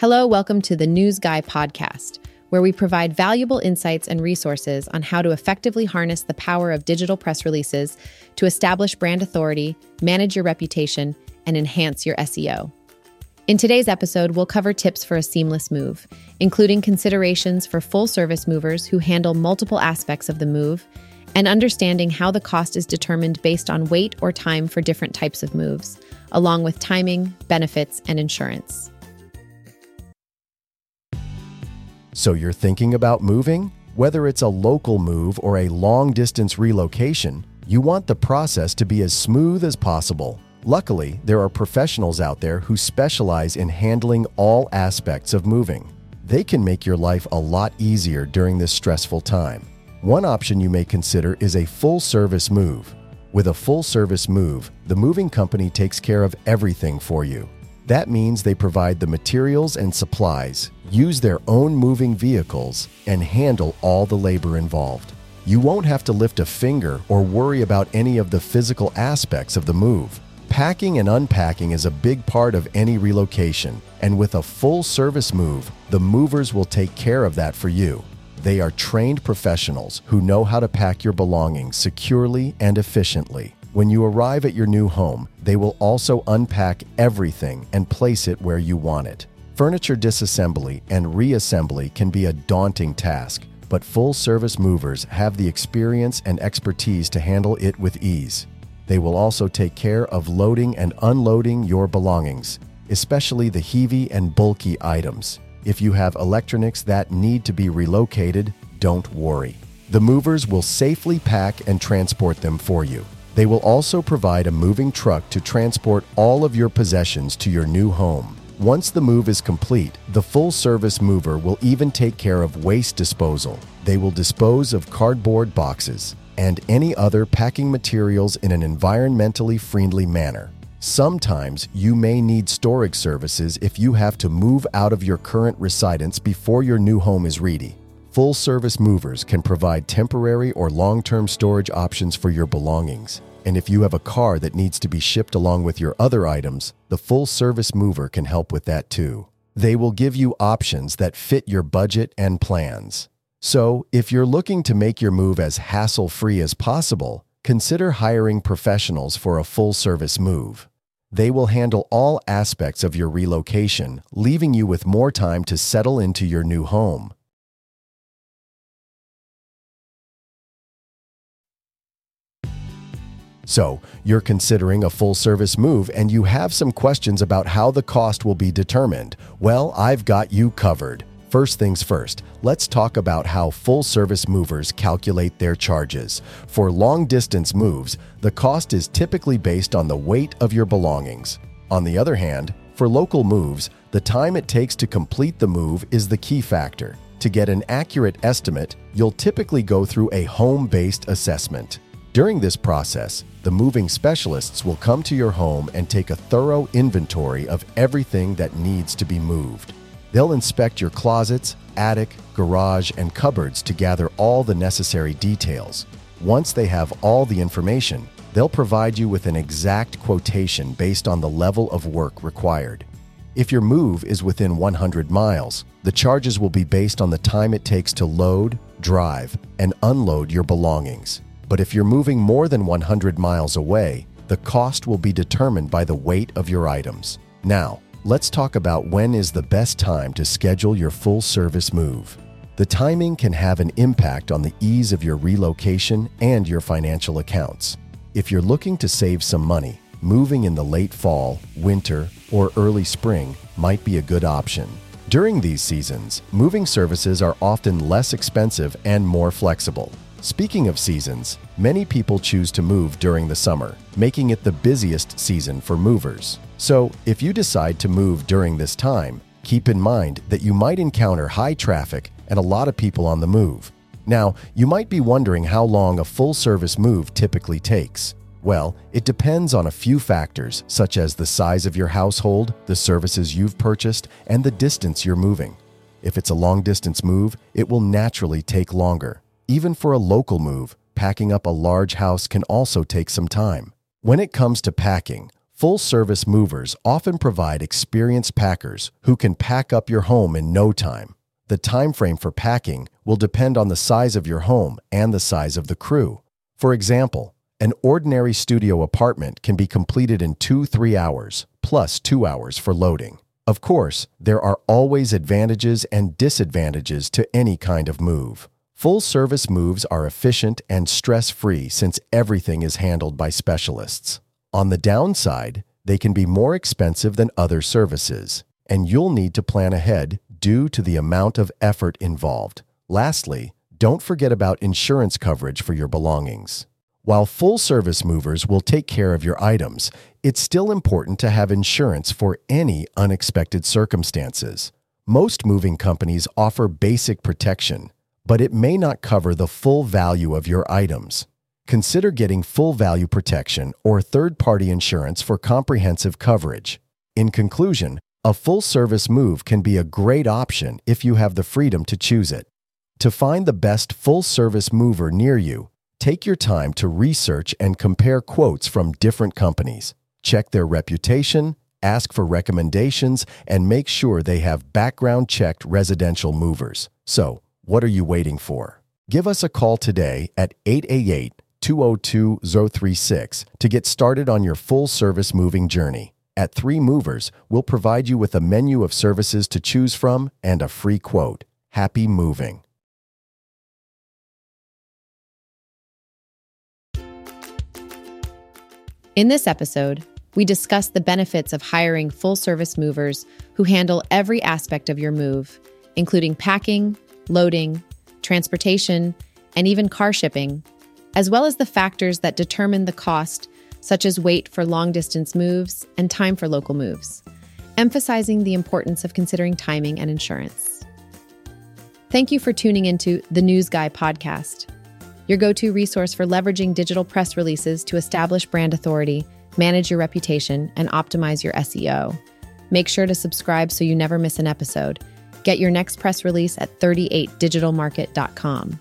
Hello, welcome to the News Guy podcast, where we provide valuable insights and resources on how to effectively harness the power of digital press releases to establish brand authority, manage your reputation, and enhance your SEO. In today's episode, we'll cover tips for a seamless move, including considerations for full service movers who handle multiple aspects of the move, and understanding how the cost is determined based on weight or time for different types of moves, along with timing, benefits, and insurance. So you're thinking about moving? Whether it's a local move or a long distance relocation, you want the process to be as smooth as possible. Luckily, there are professionals out there who specialize in handling all aspects of moving. They can make your life a lot easier during this stressful time. One option you may consider is a full service move. With a full service move, the moving company takes care of everything for you. That means they provide the materials and supplies, use their own moving vehicles, and handle all the labor involved. You won't have to lift a finger or worry about any of the physical aspects of the move. Packing and unpacking is a big part of any relocation, and with a full service move, the movers will take care of that for you. They are trained professionals who know how to pack your belongings securely and efficiently. When you arrive at your new home, they will also unpack everything and place it where you want it. Furniture disassembly and reassembly can be a daunting task, but full service movers have the experience and expertise to handle it with ease. They will also take care of loading and unloading your belongings, especially the heavy and bulky items. If you have electronics that need to be relocated, don't worry. The movers will safely pack and transport them for you. They will also provide a moving truck to transport all of your possessions to your new home. Once the move is complete, the full service mover will even take care of waste disposal. They will dispose of cardboard boxes and any other packing materials in an environmentally friendly manner. Sometimes you may need storage services if you have to move out of your current residence before your new home is ready. Full service movers can provide temporary or long term storage options for your belongings. And if you have a car that needs to be shipped along with your other items, the full service mover can help with that too. They will give you options that fit your budget and plans. So, if you're looking to make your move as hassle free as possible, consider hiring professionals for a full service move. They will handle all aspects of your relocation, leaving you with more time to settle into your new home. So, you're considering a full service move and you have some questions about how the cost will be determined. Well, I've got you covered. First things first, let's talk about how full service movers calculate their charges. For long distance moves, the cost is typically based on the weight of your belongings. On the other hand, for local moves, the time it takes to complete the move is the key factor. To get an accurate estimate, you'll typically go through a home based assessment. During this process, the moving specialists will come to your home and take a thorough inventory of everything that needs to be moved. They'll inspect your closets, attic, garage, and cupboards to gather all the necessary details. Once they have all the information, they'll provide you with an exact quotation based on the level of work required. If your move is within 100 miles, the charges will be based on the time it takes to load, drive, and unload your belongings. But if you're moving more than 100 miles away, the cost will be determined by the weight of your items. Now, let's talk about when is the best time to schedule your full service move. The timing can have an impact on the ease of your relocation and your financial accounts. If you're looking to save some money, moving in the late fall, winter, or early spring might be a good option. During these seasons, moving services are often less expensive and more flexible. Speaking of seasons, many people choose to move during the summer, making it the busiest season for movers. So, if you decide to move during this time, keep in mind that you might encounter high traffic and a lot of people on the move. Now, you might be wondering how long a full service move typically takes. Well, it depends on a few factors, such as the size of your household, the services you've purchased, and the distance you're moving. If it's a long distance move, it will naturally take longer. Even for a local move, packing up a large house can also take some time. When it comes to packing, Full service movers often provide experienced packers who can pack up your home in no time. The time frame for packing will depend on the size of your home and the size of the crew. For example, an ordinary studio apartment can be completed in two, three hours, plus two hours for loading. Of course, there are always advantages and disadvantages to any kind of move. Full service moves are efficient and stress free since everything is handled by specialists. On the downside, they can be more expensive than other services, and you'll need to plan ahead due to the amount of effort involved. Lastly, don't forget about insurance coverage for your belongings. While full service movers will take care of your items, it's still important to have insurance for any unexpected circumstances. Most moving companies offer basic protection, but it may not cover the full value of your items. Consider getting full value protection or third party insurance for comprehensive coverage. In conclusion, a full service move can be a great option if you have the freedom to choose it. To find the best full service mover near you, take your time to research and compare quotes from different companies. Check their reputation, ask for recommendations, and make sure they have background checked residential movers. So, what are you waiting for? Give us a call today at 888 202 036 to get started on your full service moving journey. At Three Movers, we'll provide you with a menu of services to choose from and a free quote. Happy moving. In this episode, we discuss the benefits of hiring full service movers who handle every aspect of your move, including packing, loading, transportation, and even car shipping as well as the factors that determine the cost, such as weight for long distance moves and time for local moves, emphasizing the importance of considering timing and insurance. Thank you for tuning into the News Guy podcast, your go to resource for leveraging digital press releases to establish brand authority, manage your reputation, and optimize your SEO. Make sure to subscribe so you never miss an episode. Get your next press release at 38digitalmarket.com.